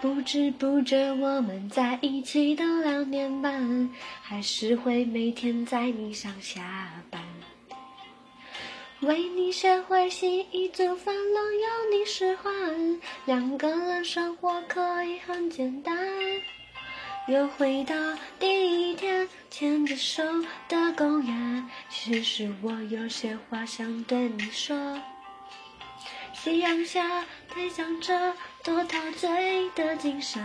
不知不觉我们在一起的两年半，还是会每天载你上下班。为你学会洗衣做饭，拢有你使唤，两个人生活可以很简单。又回到第一天牵着手的公园，其实我有些话想对你说。夕阳下对象着多陶醉的景色，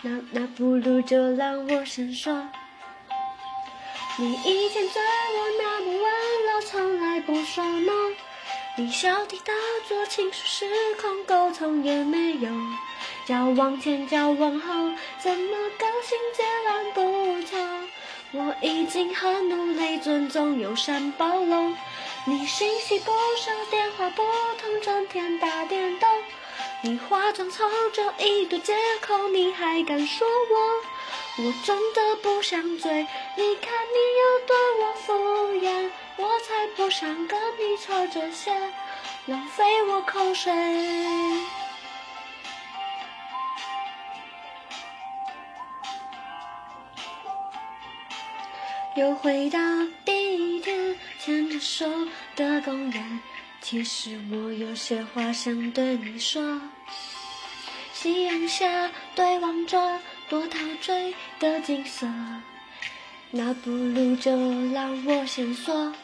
那那不如就让我先说。你以前对我那么温柔，从来不说 no。你小题大做，情绪失控，沟通也没用。交往前交往后，怎么高兴截然不同？我已经很努力尊重友善包容。你信息不少，电话不通，整天打电动。你化妆凑着一堆借口，你还敢说我？我真的不想追。你看你又对我敷衍，我才不想跟你吵这些，浪费我口水。又回到第一天牵着手的公园，其实我有些话想对你说。夕阳下对望着多陶醉的景色，那不如就让我先说。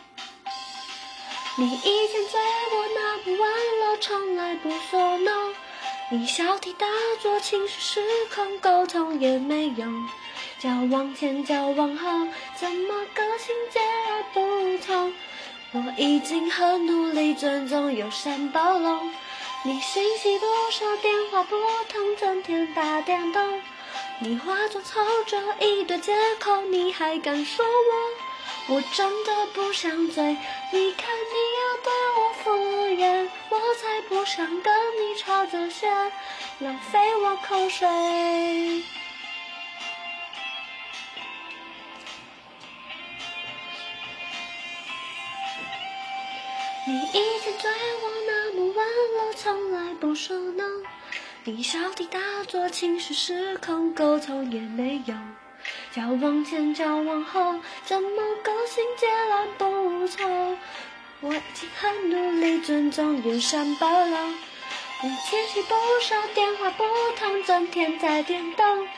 你以前对我那不玩了，从来不说 no。你小题大做，情绪失控，沟通也没用。交往前交往后，怎么个性截然不同？我已经很努力尊重友善包容。你信息不少，电话不通，整天打电动。你化妆凑着一堆借口，你还敢说我？我真的不想追。你看你又对我敷衍，我才不想跟你吵这些，浪费我口水。你以前对我那么温柔，从来不说 no。你小题大做，情绪失控，沟通也没用。交往前交往后，怎么个性截然不同？我已经很努力尊重友善包容。你信息不少，电话不通，整天在电动。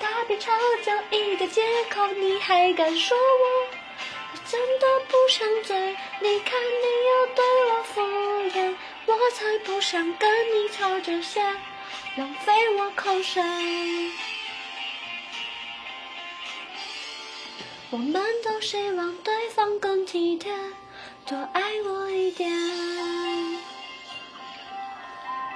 打遍长久一个借口，你还敢说我？我真的不想追，你想跟你吵这些，浪费我口水。我们都希望对方更体贴，多爱我一点。